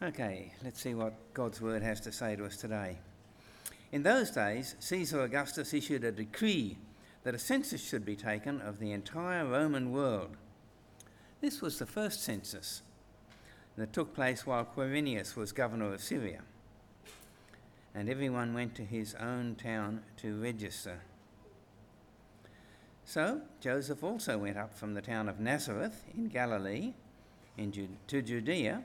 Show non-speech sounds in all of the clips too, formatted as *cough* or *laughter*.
Okay, let's see what God's word has to say to us today. In those days, Caesar Augustus issued a decree that a census should be taken of the entire Roman world. This was the first census that took place while Quirinius was governor of Syria. And everyone went to his own town to register. So Joseph also went up from the town of Nazareth in Galilee to Judea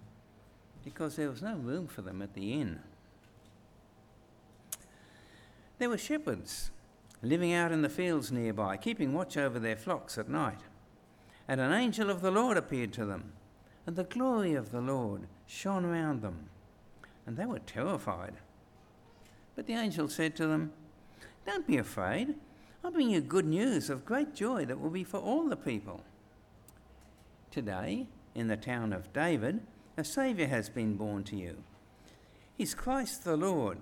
because there was no room for them at the inn. There were shepherds living out in the fields nearby, keeping watch over their flocks at night. And an angel of the Lord appeared to them, and the glory of the Lord shone around them, and they were terrified. But the angel said to them, Don't be afraid. I bring you good news of great joy that will be for all the people. Today, in the town of David, a Saviour has been born to you. He's Christ the Lord.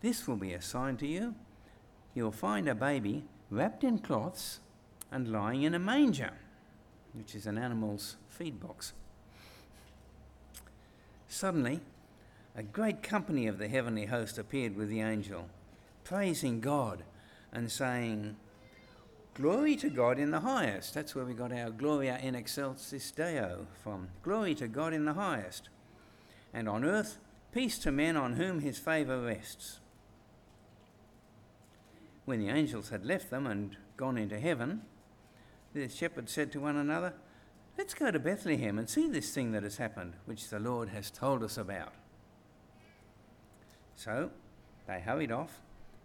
This will be a sign to you. You'll find a baby wrapped in cloths and lying in a manger, which is an animal's feed box. Suddenly, a great company of the heavenly host appeared with the angel, praising God and saying, Glory to God in the highest. That's where we got our Gloria in excelsis Deo from. Glory to God in the highest. And on earth, peace to men on whom his favour rests. When the angels had left them and gone into heaven, the shepherds said to one another, Let's go to Bethlehem and see this thing that has happened, which the Lord has told us about. So they hurried off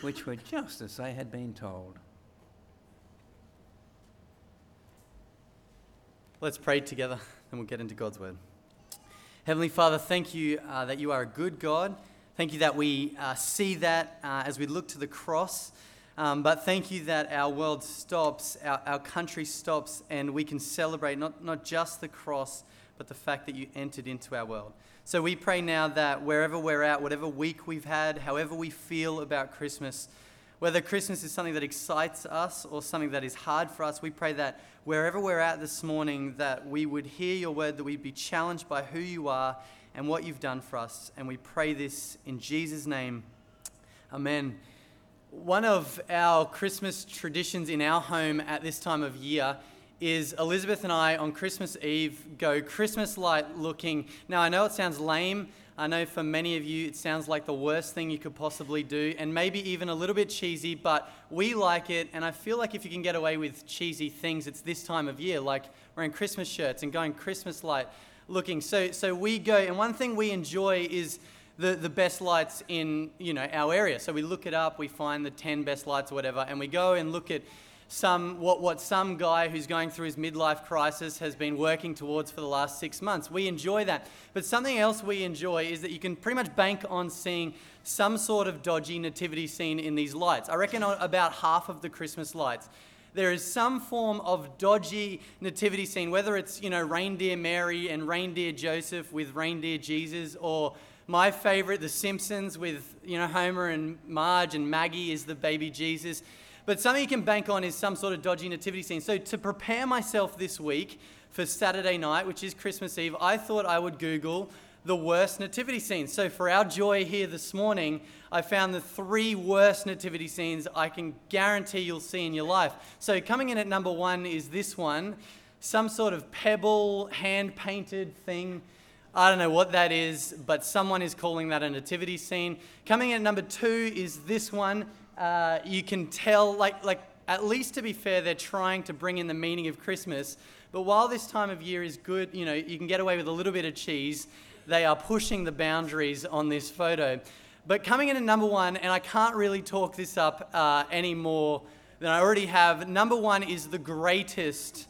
which were just as they had been told. Let's pray together, *laughs* and we'll get into God's word. Heavenly Father, thank you uh, that you are a good God. Thank you that we uh, see that uh, as we look to the cross. Um, but thank you that our world stops, our, our country stops, and we can celebrate not, not just the cross, but the fact that you entered into our world. So we pray now that wherever we're at, whatever week we've had, however we feel about Christmas, whether Christmas is something that excites us or something that is hard for us, we pray that wherever we're at this morning, that we would hear your word, that we'd be challenged by who you are and what you've done for us. And we pray this in Jesus' name. Amen. One of our Christmas traditions in our home at this time of year is Elizabeth and I on Christmas Eve go Christmas light looking. Now, I know it sounds lame. I know for many of you it sounds like the worst thing you could possibly do, and maybe even a little bit cheesy, but we like it. And I feel like if you can get away with cheesy things, it's this time of year, like wearing Christmas shirts and going Christmas light looking. So, so we go, and one thing we enjoy is the, the best lights in you know our area. So we look it up, we find the 10 best lights or whatever, and we go and look at some, what, what some guy who's going through his midlife crisis has been working towards for the last six months. We enjoy that. But something else we enjoy is that you can pretty much bank on seeing some sort of dodgy nativity scene in these lights. I reckon about half of the Christmas lights there is some form of dodgy nativity scene, whether it's, you know, reindeer Mary and reindeer Joseph with reindeer Jesus, or my favorite, The Simpsons with, you know, Homer and Marge and Maggie is the baby Jesus. But something you can bank on is some sort of dodgy nativity scene. So to prepare myself this week for Saturday night, which is Christmas Eve, I thought I would Google the worst nativity scenes. So for our joy here this morning, I found the three worst nativity scenes I can guarantee you'll see in your life. So coming in at number one is this one some sort of pebble, hand painted thing I don't know what that is, but someone is calling that a nativity scene. Coming in at number two is this one. Uh, you can tell, like, like at least to be fair, they're trying to bring in the meaning of Christmas. But while this time of year is good, you know, you can get away with a little bit of cheese, they are pushing the boundaries on this photo. But coming in at number one, and I can't really talk this up uh, any more than I already have, number one is the greatest,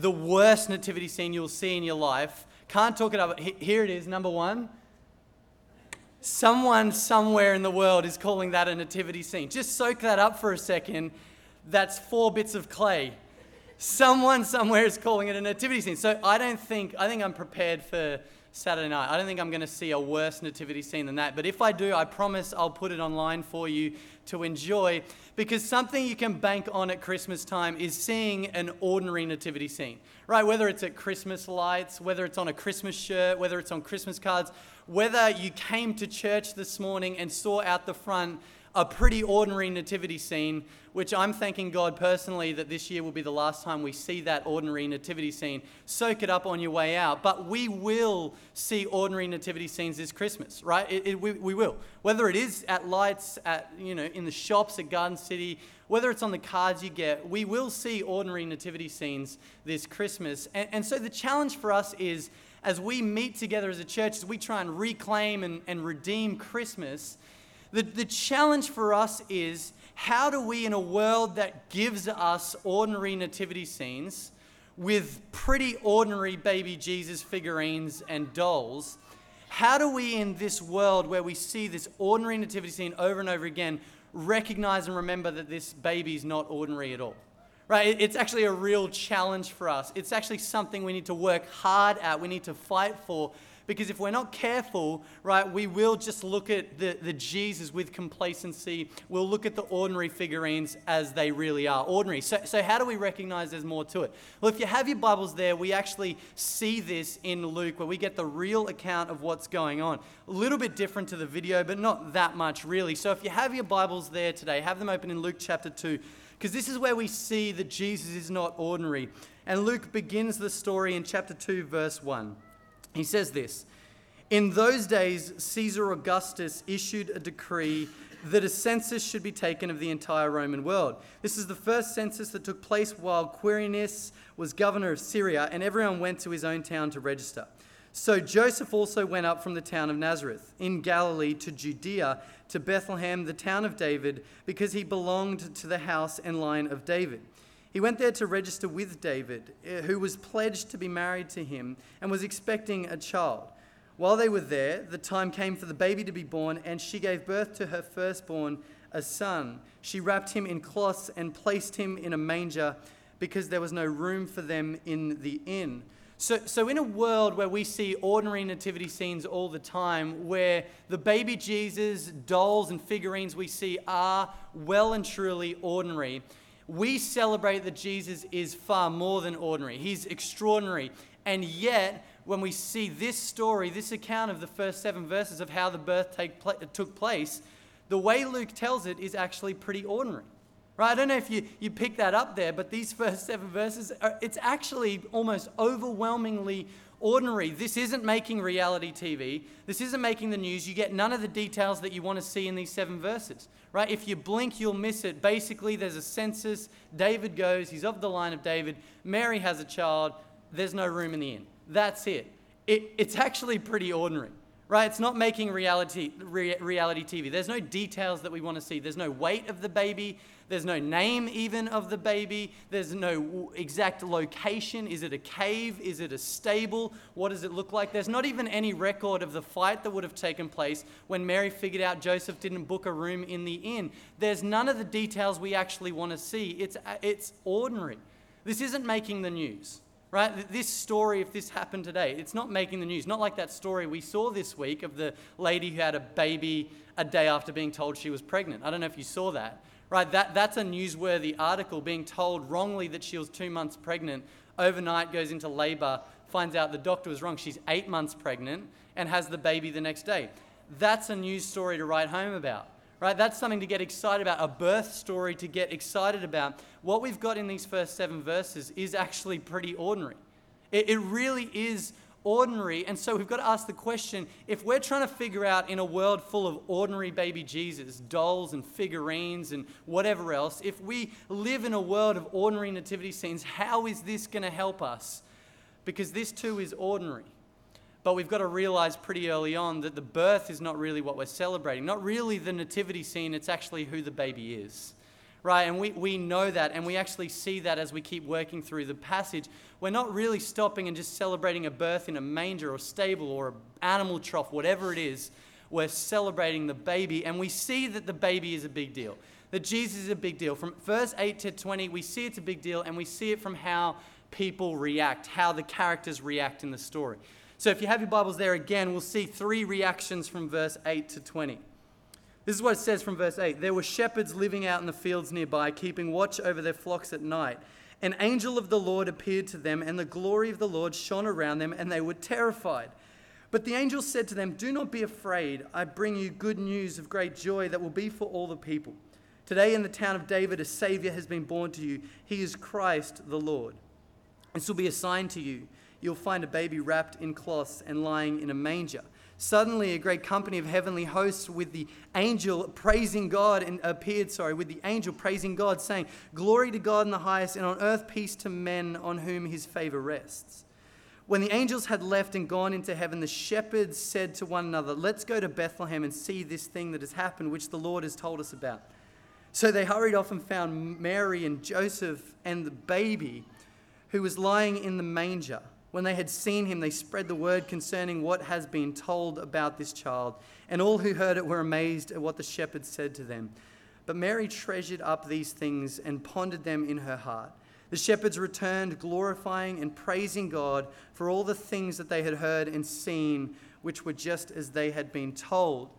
the worst nativity scene you'll see in your life. Can't talk it up. Here it is, number one. Someone somewhere in the world is calling that a nativity scene. Just soak that up for a second. That's four bits of clay. Someone somewhere is calling it a nativity scene. So I don't think, I think I'm prepared for Saturday night. I don't think I'm going to see a worse nativity scene than that. But if I do, I promise I'll put it online for you to enjoy because something you can bank on at Christmas time is seeing an ordinary nativity scene, right? Whether it's at Christmas lights, whether it's on a Christmas shirt, whether it's on Christmas cards, whether you came to church this morning and saw out the front a pretty ordinary nativity scene, which I'm thanking God personally that this year will be the last time we see that ordinary nativity scene. Soak it up on your way out. But we will see ordinary nativity scenes this Christmas, right? It, it, we, we will. Whether it is at lights, at, you know, in the shops at Garden City, whether it's on the cards you get, we will see ordinary nativity scenes this Christmas. And, and so the challenge for us is as we meet together as a church, as we try and reclaim and, and redeem Christmas, the, the challenge for us is how do we, in a world that gives us ordinary nativity scenes with pretty ordinary baby Jesus figurines and dolls, how do we, in this world where we see this ordinary nativity scene over and over again, recognize and remember that this baby is not ordinary at all? Right? It's actually a real challenge for us. It's actually something we need to work hard at, we need to fight for because if we're not careful, right, we will just look at the, the Jesus with complacency. We'll look at the ordinary figurines as they really are ordinary. So, so, how do we recognize there's more to it? Well, if you have your Bibles there, we actually see this in Luke where we get the real account of what's going on. A little bit different to the video, but not that much really. So, if you have your Bibles there today, have them open in Luke chapter 2 because this is where we see that Jesus is not ordinary. And Luke begins the story in chapter 2, verse 1. He says this In those days, Caesar Augustus issued a decree that a census should be taken of the entire Roman world. This is the first census that took place while Quirinius was governor of Syria, and everyone went to his own town to register. So Joseph also went up from the town of Nazareth in Galilee to Judea, to Bethlehem, the town of David, because he belonged to the house and line of David. He went there to register with David, eh, who was pledged to be married to him and was expecting a child. While they were there, the time came for the baby to be born, and she gave birth to her firstborn, a son. She wrapped him in cloths and placed him in a manger because there was no room for them in the inn. So, so, in a world where we see ordinary nativity scenes all the time, where the baby Jesus, dolls, and figurines we see are well and truly ordinary, we celebrate that Jesus is far more than ordinary. He's extraordinary. And yet, when we see this story, this account of the first seven verses of how the birth take, took place, the way Luke tells it is actually pretty ordinary. Right? I don't know if you, you pick that up there, but these *laughs* first seven verses, are, it's actually almost overwhelmingly ordinary. This isn't making reality TV. This isn't making the news. You get none of the details that you want to see in these seven verses, right? If you blink, you'll miss it. Basically, there's a census. David goes, he's of the line of David. Mary has a child. There's no room in the inn. That's it. it it's actually pretty ordinary. Right? It's not making reality, re- reality TV. There's no details that we want to see. There's no weight of the baby. There's no name even of the baby. There's no exact location. Is it a cave? Is it a stable? What does it look like? There's not even any record of the fight that would have taken place when Mary figured out Joseph didn't book a room in the inn. There's none of the details we actually want to see. It's, it's ordinary. This isn't making the news right? This story, if this happened today, it's not making the news. Not like that story we saw this week of the lady who had a baby a day after being told she was pregnant. I don't know if you saw that right? That, that's a newsworthy article being told wrongly that she was two months pregnant, overnight goes into labor, finds out the doctor was wrong. She's eight months pregnant and has the baby the next day. That's a news story to write home about, right? That's something to get excited about, a birth story to get excited about. What we've got in these first seven verses is actually pretty ordinary. It, it really is ordinary. And so we've got to ask the question if we're trying to figure out in a world full of ordinary baby Jesus, dolls and figurines and whatever else, if we live in a world of ordinary nativity scenes, how is this going to help us? Because this too is ordinary. But we've got to realize pretty early on that the birth is not really what we're celebrating, not really the nativity scene, it's actually who the baby is right? And we, we know that, and we actually see that as we keep working through the passage. We're not really stopping and just celebrating a birth in a manger or stable or an animal trough, whatever it is. We're celebrating the baby, and we see that the baby is a big deal, that Jesus is a big deal. From verse 8 to 20, we see it's a big deal, and we see it from how people react, how the characters react in the story. So if you have your Bibles there again, we'll see three reactions from verse 8 to 20. This is what it says from verse 8 There were shepherds living out in the fields nearby, keeping watch over their flocks at night. An angel of the Lord appeared to them, and the glory of the Lord shone around them, and they were terrified. But the angel said to them, Do not be afraid. I bring you good news of great joy that will be for all the people. Today in the town of David, a Savior has been born to you. He is Christ the Lord. This will be a sign to you. You'll find a baby wrapped in cloths and lying in a manger. Suddenly, a great company of heavenly hosts with the angel praising God and appeared, sorry, with the angel praising God, saying, Glory to God in the highest, and on earth peace to men on whom his favor rests. When the angels had left and gone into heaven, the shepherds said to one another, Let's go to Bethlehem and see this thing that has happened, which the Lord has told us about. So they hurried off and found Mary and Joseph and the baby who was lying in the manger. When they had seen him, they spread the word concerning what has been told about this child. And all who heard it were amazed at what the shepherds said to them. But Mary treasured up these things and pondered them in her heart. The shepherds returned, glorifying and praising God for all the things that they had heard and seen, which were just as they had been told.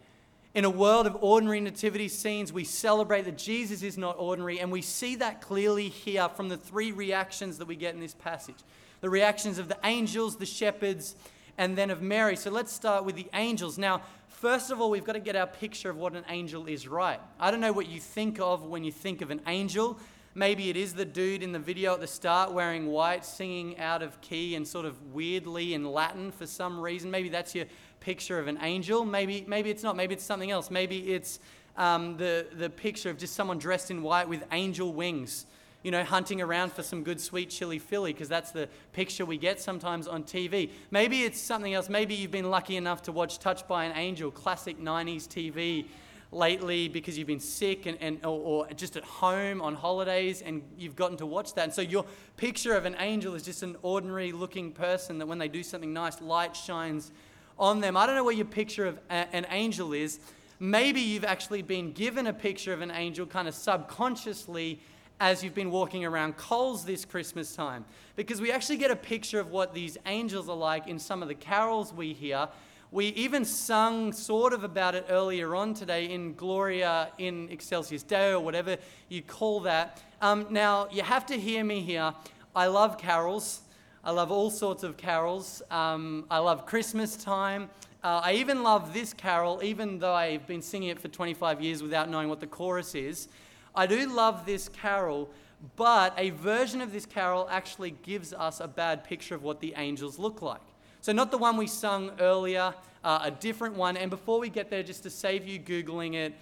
In a world of ordinary nativity scenes, we celebrate that Jesus is not ordinary, and we see that clearly here from the three reactions that we get in this passage the reactions of the angels, the shepherds, and then of Mary. So let's start with the angels. Now, first of all, we've got to get our picture of what an angel is right. I don't know what you think of when you think of an angel. Maybe it is the dude in the video at the start wearing white, singing out of key and sort of weirdly in Latin for some reason. Maybe that's your picture of an angel. Maybe, maybe it's not. Maybe it's something else. Maybe it's um, the, the picture of just someone dressed in white with angel wings you know, hunting around for some good sweet chili Philly because that's the picture we get sometimes on TV. Maybe it's something else. Maybe you've been lucky enough to watch Touched by an Angel, classic 90s TV lately because you've been sick and, and or, or, just at home on holidays and you've gotten to watch that. And so your picture of an angel is just an ordinary looking person that when they do something nice, light shines on them. I don't know what your picture of a, an angel is. Maybe you've actually been given a picture of an angel kind of subconsciously as you've been walking around Coles this Christmas time, because we actually get a picture of what these angels are like in some of the carols we hear. We even sung sort of about it earlier on today in Gloria in Excelsis Deo, or whatever you call that. Um, now, you have to hear me here. I love carols. I love all sorts of carols. Um, I love Christmas time. Uh, I even love this carol, even though I've been singing it for 25 years without knowing what the chorus is. I do love this carol, but a version of this carol actually gives us a bad picture of what the angels look like. So, not the one we sung earlier, uh, a different one. And before we get there, just to save you Googling it,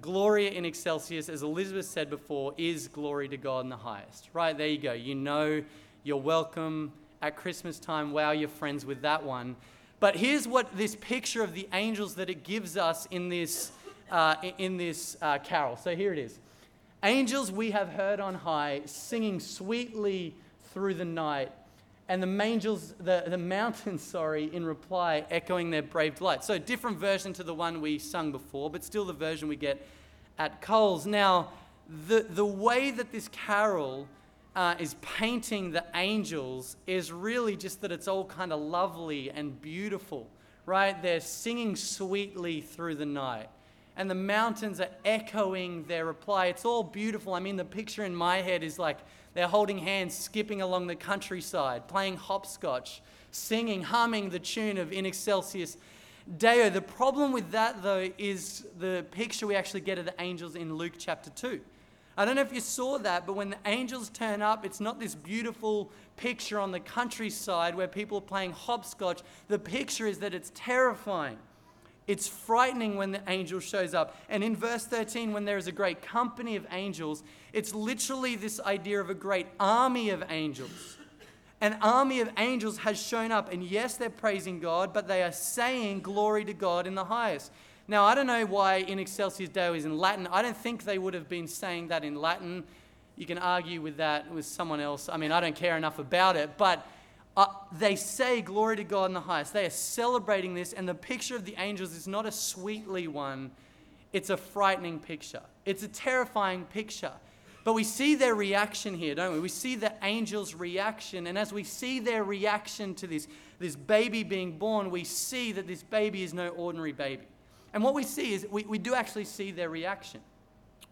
Gloria in Excelsis, as Elizabeth said before, is glory to God in the highest. Right, there you go. You know you're welcome at Christmas time. Wow, you're friends with that one. But here's what this picture of the angels that it gives us in this, uh, in this uh, carol. So here it is. Angels we have heard on high, singing sweetly through the night, and the angels, the, the mountains, *laughs* sorry, in reply, echoing their brave delight. So, different version to the one we sung before, but still the version we get at Coles. Now, the, the way that this carol uh, is painting the angels is really just that it's all kind of lovely and beautiful, right? They're singing sweetly through the night and the mountains are echoing their reply. It's all beautiful. I mean, the picture in my head is like they're holding hands, skipping along the countryside, playing hopscotch, singing, humming the tune of In Excelsis Deo. The problem with that, though, is the picture we actually get of the angels in Luke chapter 2. I don't know if you saw that, but when the angels turn up, it's not this beautiful picture on the countryside where people are playing hopscotch. The picture is that it's terrifying. It's frightening when the angel shows up. And in verse 13, when there is a great company of angels, it's literally this idea of a great army of angels. An army of angels has shown up, and yes, they're praising God, but they are saying glory to God in the highest. Now, I don't know why in Excelsis Deo is in Latin. I don't think they would have been saying that in Latin. You can argue with that with someone else. I mean, I don't care enough about it, but uh, they say glory to God in the highest. They are celebrating this, and the picture of the angels is not a sweetly one, it's a frightening picture. It's a terrifying picture. But we see their reaction here, don't we? We see the angels' reaction. And as we see their reaction to this, this baby being born, we see that this baby is no ordinary baby. And what we see is we, we do actually see their reaction.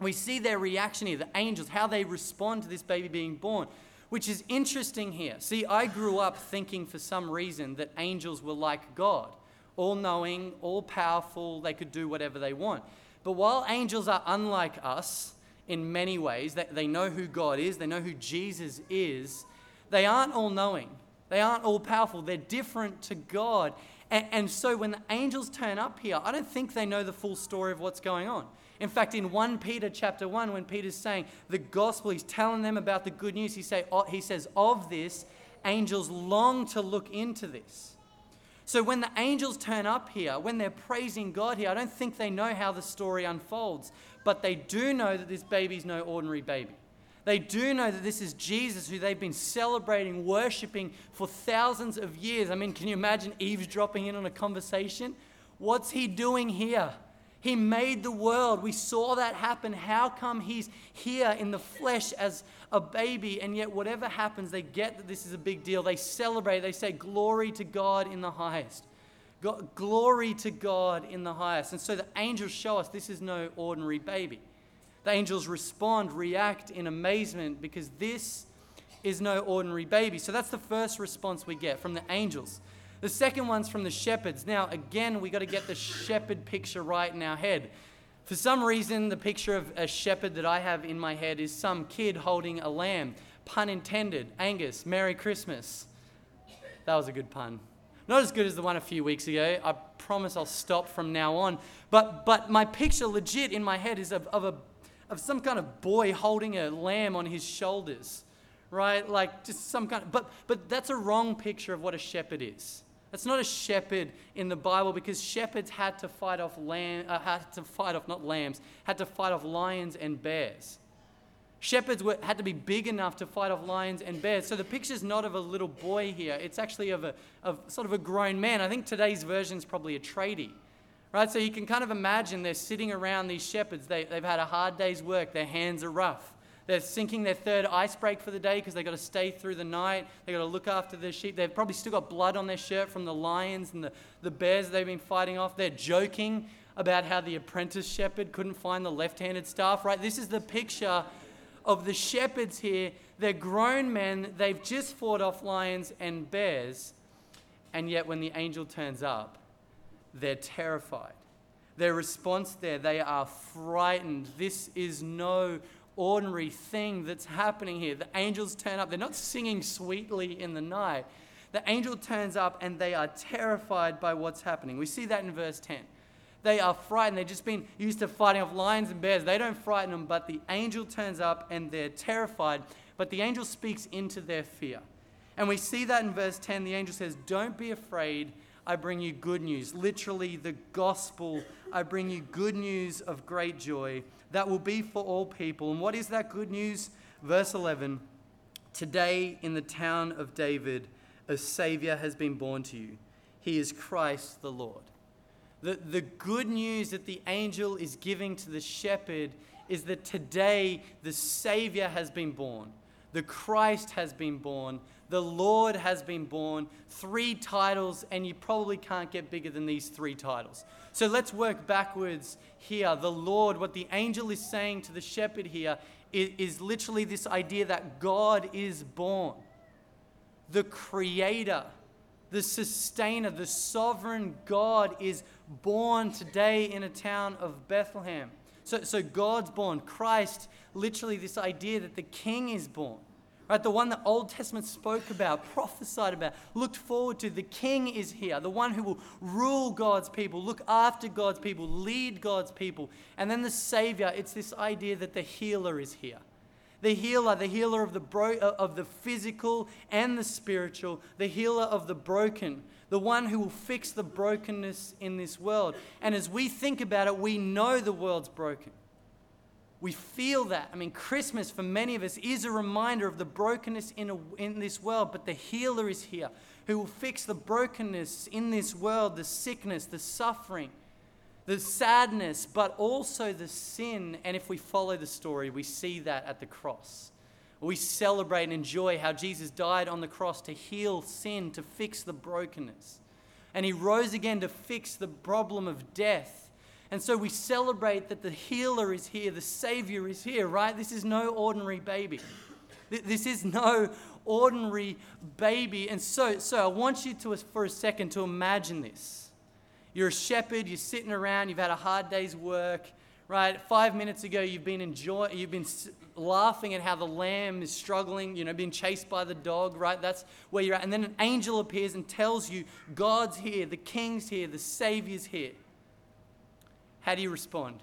We see their reaction here, the angels, how they respond to this baby being born, which is interesting here. See, I grew up thinking for some reason that angels were like God, all knowing, all powerful, they could do whatever they want. But while angels are unlike us in many ways, they, they know who God is, they know who Jesus is, they aren't all knowing. They aren't all powerful. They're different to God. And, and so when the angels turn up here, I don't think they know the full story of what's going on. In fact, in 1 Peter chapter 1, when Peter's saying the gospel, he's telling them about the good news, he, say, oh, he says, Of this, angels long to look into this. So when the angels turn up here, when they're praising God here, I don't think they know how the story unfolds, but they do know that this baby's no ordinary baby. They do know that this is Jesus who they've been celebrating, worshiping for thousands of years. I mean, can you imagine eavesdropping in on a conversation? What's he doing here? He made the world. We saw that happen. How come he's here in the flesh as a baby? And yet, whatever happens, they get that this is a big deal. They celebrate. They say, Glory to God in the highest. Glory to God in the highest. And so the angels show us this is no ordinary baby. The angels respond, react in amazement because this is no ordinary baby. So that's the first response we get from the angels. The second one's from the shepherds. Now, again, we got to get the shepherd picture right in our head. For some reason, the picture of a shepherd that I have in my head is some kid holding a lamb. Pun intended. Angus, Merry Christmas. That was a good pun. Not as good as the one a few weeks ago. I promise I'll stop from now on. But, but my picture, legit, in my head is of, of a of some kind of boy holding a lamb on his shoulders, right? Like just some kind of, but, but that's a wrong picture of what a shepherd is. That's not a shepherd in the Bible because shepherds had to fight off lamb, uh, had to fight off not lambs, had to fight off lions and bears. Shepherds were, had to be big enough to fight off lions and bears. So the picture's not of a little boy here. It's actually of a of sort of a grown man. I think today's version is probably a tradie. Right? So you can kind of imagine they're sitting around these shepherds. They, they've had a hard day's work. Their hands are rough. They're sinking their third ice break for the day because they've got to stay through the night. They've got to look after their sheep. They've probably still got blood on their shirt from the lions and the, the bears they've been fighting off. They're joking about how the apprentice shepherd couldn't find the left handed staff, right? This is the picture of the shepherds here. They're grown men. They've just fought off lions and bears. And yet, when the angel turns up, they're terrified. Their response there, they are frightened. This is no ordinary thing that's happening here. The angels turn up. They're not singing sweetly in the night. The angel turns up and they are terrified by what's happening. We see that in verse 10. They are frightened. They've just been used to fighting off lions and bears. They don't frighten them, but the angel turns up and they're terrified. But the angel speaks into their fear. And we see that in verse 10. The angel says, Don't be afraid. I bring you good news. Literally, the gospel. I bring you good news of great joy that will be for all people. And what is that good news? Verse 11 Today, in the town of David, a Savior has been born to you. He is Christ the Lord. The, the good news that the angel is giving to the shepherd is that today the Savior has been born. The Christ has been born. The Lord has been born. Three titles, and you probably can't get bigger than these three titles. So let's work backwards here. The Lord, what the angel is saying to the shepherd here, is, is literally this idea that God is born. The creator, the sustainer, the sovereign God is born today in a town of Bethlehem. So, so God's born. Christ, literally, this idea that the king is born. Right, the one the Old Testament spoke about, prophesied about, looked forward to. The king is here, the one who will rule God's people, look after God's people, lead God's people. And then the Savior, it's this idea that the healer is here. The healer, the healer of the, bro- uh, of the physical and the spiritual, the healer of the broken, the one who will fix the brokenness in this world. And as we think about it, we know the world's broken. We feel that. I mean, Christmas for many of us is a reminder of the brokenness in, a, in this world, but the healer is here who will fix the brokenness in this world, the sickness, the suffering, the sadness, but also the sin. And if we follow the story, we see that at the cross. We celebrate and enjoy how Jesus died on the cross to heal sin, to fix the brokenness. And he rose again to fix the problem of death and so we celebrate that the healer is here, the Savior is here, right? This is no ordinary baby. This is no ordinary baby. And so, so I want you to, for a second, to imagine this. You're a shepherd, you're sitting around, you've had a hard day's work, right? Five minutes ago, you've been enjoying, you've been laughing at how the lamb is struggling, you know, being chased by the dog, right? That's where you're at. And then an angel appears and tells you, God's here, the king's here, the Savior's here. How do you respond?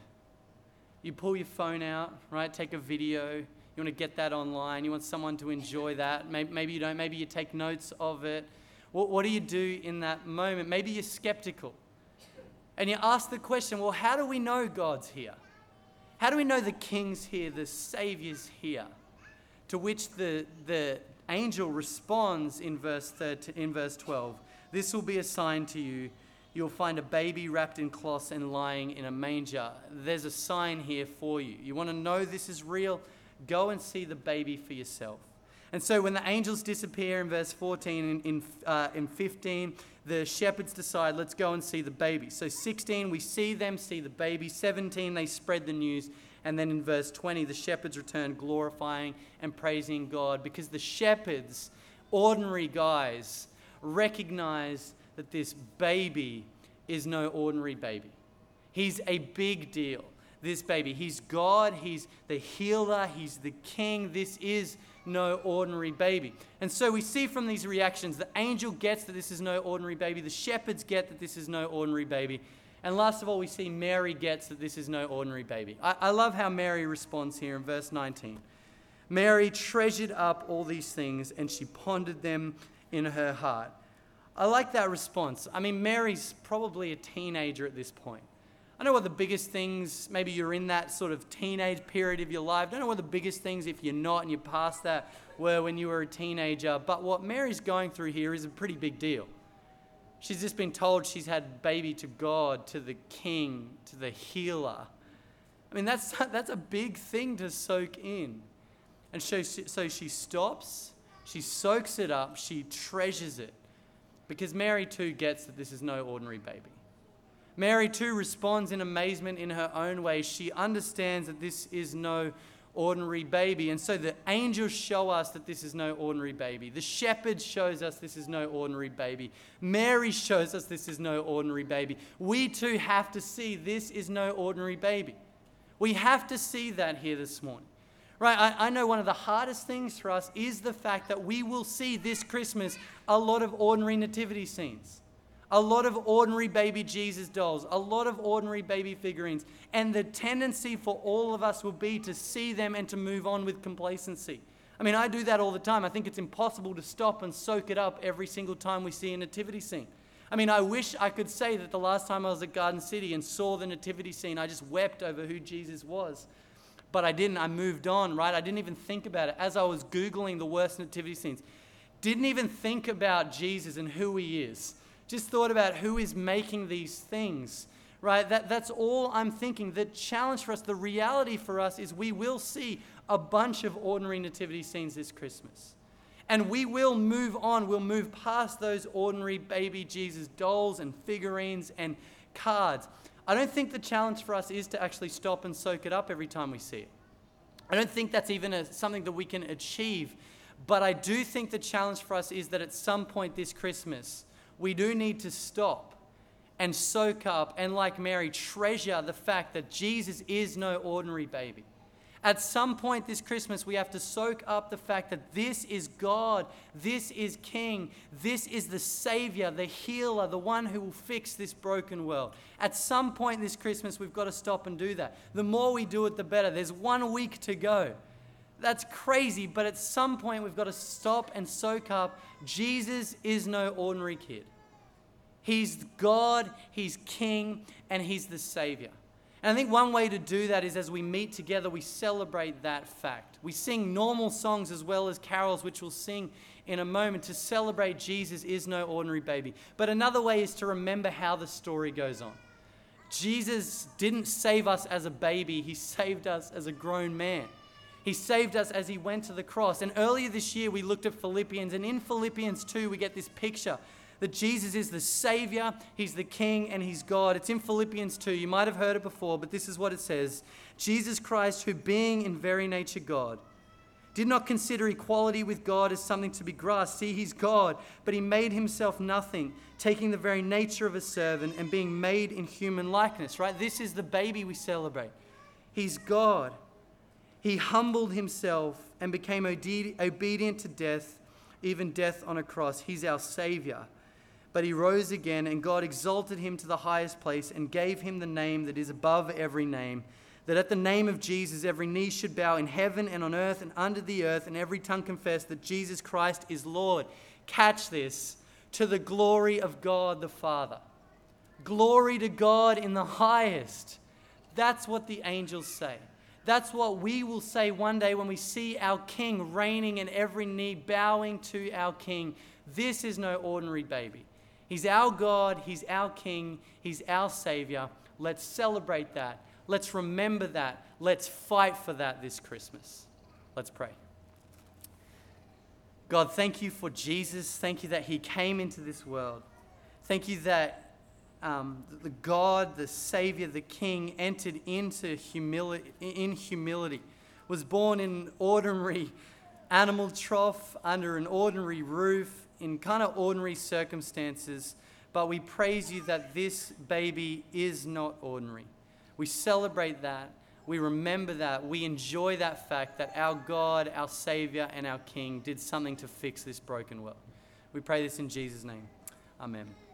You pull your phone out, right? Take a video. You want to get that online. You want someone to enjoy that. Maybe, maybe you don't. Maybe you take notes of it. What, what do you do in that moment? Maybe you're skeptical. And you ask the question well, how do we know God's here? How do we know the King's here, the Savior's here? To which the, the angel responds in verse, 13, in verse 12 This will be a sign to you you'll find a baby wrapped in cloths and lying in a manger. There's a sign here for you. You want to know this is real? Go and see the baby for yourself. And so when the angels disappear in verse 14 and in, uh, in 15, the shepherds decide, let's go and see the baby. So 16, we see them see the baby. 17, they spread the news. And then in verse 20, the shepherds return glorifying and praising God because the shepherds, ordinary guys, recognize that this baby is no ordinary baby. He's a big deal. This baby. He's God, He's the healer, He's the king. This is no ordinary baby. And so we see from these reactions the angel gets that this is no ordinary baby, the shepherds get that this is no ordinary baby. And last of all, we see Mary gets that this is no ordinary baby. I, I love how Mary responds here in verse 19. Mary treasured up all these things and she pondered them in her heart. I like that response. I mean, Mary's probably a teenager at this point. I know what the biggest things, maybe you're in that sort of teenage period of your life. I don't know what the biggest things, if you're not and you're past that, were when you were a teenager. But what Mary's going through here is a pretty big deal. She's just been told she's had baby to God, to the King, to the healer. I mean, that's, *laughs* that's a big thing to soak in. And so, so she stops, she soaks it up, she treasures it. Because Mary too gets that this is no ordinary baby. Mary too responds in amazement in her own way. She understands that this is no ordinary baby. And so the angels show us that this is no ordinary baby. The shepherd shows us this is no ordinary baby. Mary shows us this is no ordinary baby. We too have to see this is no ordinary baby. We have to see that here this morning. Right? I, I know one of the hardest things for us is the fact that we will see this Christmas a lot of ordinary nativity scenes, a lot of ordinary baby Jesus dolls, a lot of ordinary baby figurines. And the tendency for all of us will be to see them and to move on with complacency. I mean, I do that all the time. I think it's impossible to stop and soak it up every single time we see a nativity scene. I mean, I wish I could say that the last time I was at Garden City and saw the nativity scene, I just wept over who Jesus was but I didn't. I moved on, right? I didn't even think about it. As I was Googling the worst nativity scenes, didn't even think about Jesus and who he is. Just thought about who is making these things, right? That, that's all I'm thinking. The challenge for us, the reality for us, is we will see a bunch of ordinary nativity scenes this Christmas. And we will move on. We'll move past those ordinary baby Jesus dolls and figurines and cards. I don't think the challenge for us is to actually stop and soak it up every time we see it. I don't think that's even a, something that we can achieve. But I do think the challenge for us is that at some point this Christmas, we do need to stop and soak up and, like Mary, treasure the fact that Jesus is no ordinary baby. At some point this Christmas, we have to soak up the fact that this is God, this is King, this is the Savior, the healer, the one who will fix this broken world. At some point this Christmas, we've got to stop and do that. The more we do it, the better. There's one week to go. That's crazy, but at some point, we've got to stop and soak up Jesus is no ordinary kid. He's God, He's King, and He's the Savior. And I think one way to do that is as we meet together, we celebrate that fact. We sing normal songs as well as carols, which we'll sing in a moment to celebrate Jesus is no ordinary baby. But another way is to remember how the story goes on. Jesus didn't save us as a baby, He saved us as a grown man. He saved us as He went to the cross. And earlier this year, we looked at Philippians, and in Philippians 2, we get this picture that Jesus is the Savior, He's the King, and He's God. It's in Philippians 2. You might have heard it before, but this is what it says Jesus Christ, who being in very nature God, did not consider equality with God as something to be grasped. See, He's God, but He made Himself nothing, taking the very nature of a servant and being made in human likeness, right? This is the baby we celebrate. He's God. He humbled Himself and became obedient to death, even death on a cross. He's our Savior. But he rose again, and God exalted him to the highest place and gave him the name that is above every name. That at the name of Jesus, every knee should bow in heaven and on earth and under the earth, and every tongue confess that Jesus Christ is Lord. Catch this to the glory of God the Father. Glory to God in the highest. That's what the angels say. That's what we will say one day when we see our King reigning and every knee bowing to our King. This is no ordinary baby. He's our God, He's our King, He's our Savior. Let's celebrate that. Let's remember that. Let's fight for that this Christmas. Let's pray. God, thank you for Jesus. Thank you that He came into this world. Thank you that um, the God, the Savior, the King entered into humility, in humility, was born in an ordinary animal trough under an ordinary roof in kind of ordinary circumstances, but we praise you that this baby is not ordinary. We celebrate that. We remember that. We enjoy that fact that our God, our Savior, and our King did something to fix this broken world. We pray this in Jesus' name. Amen.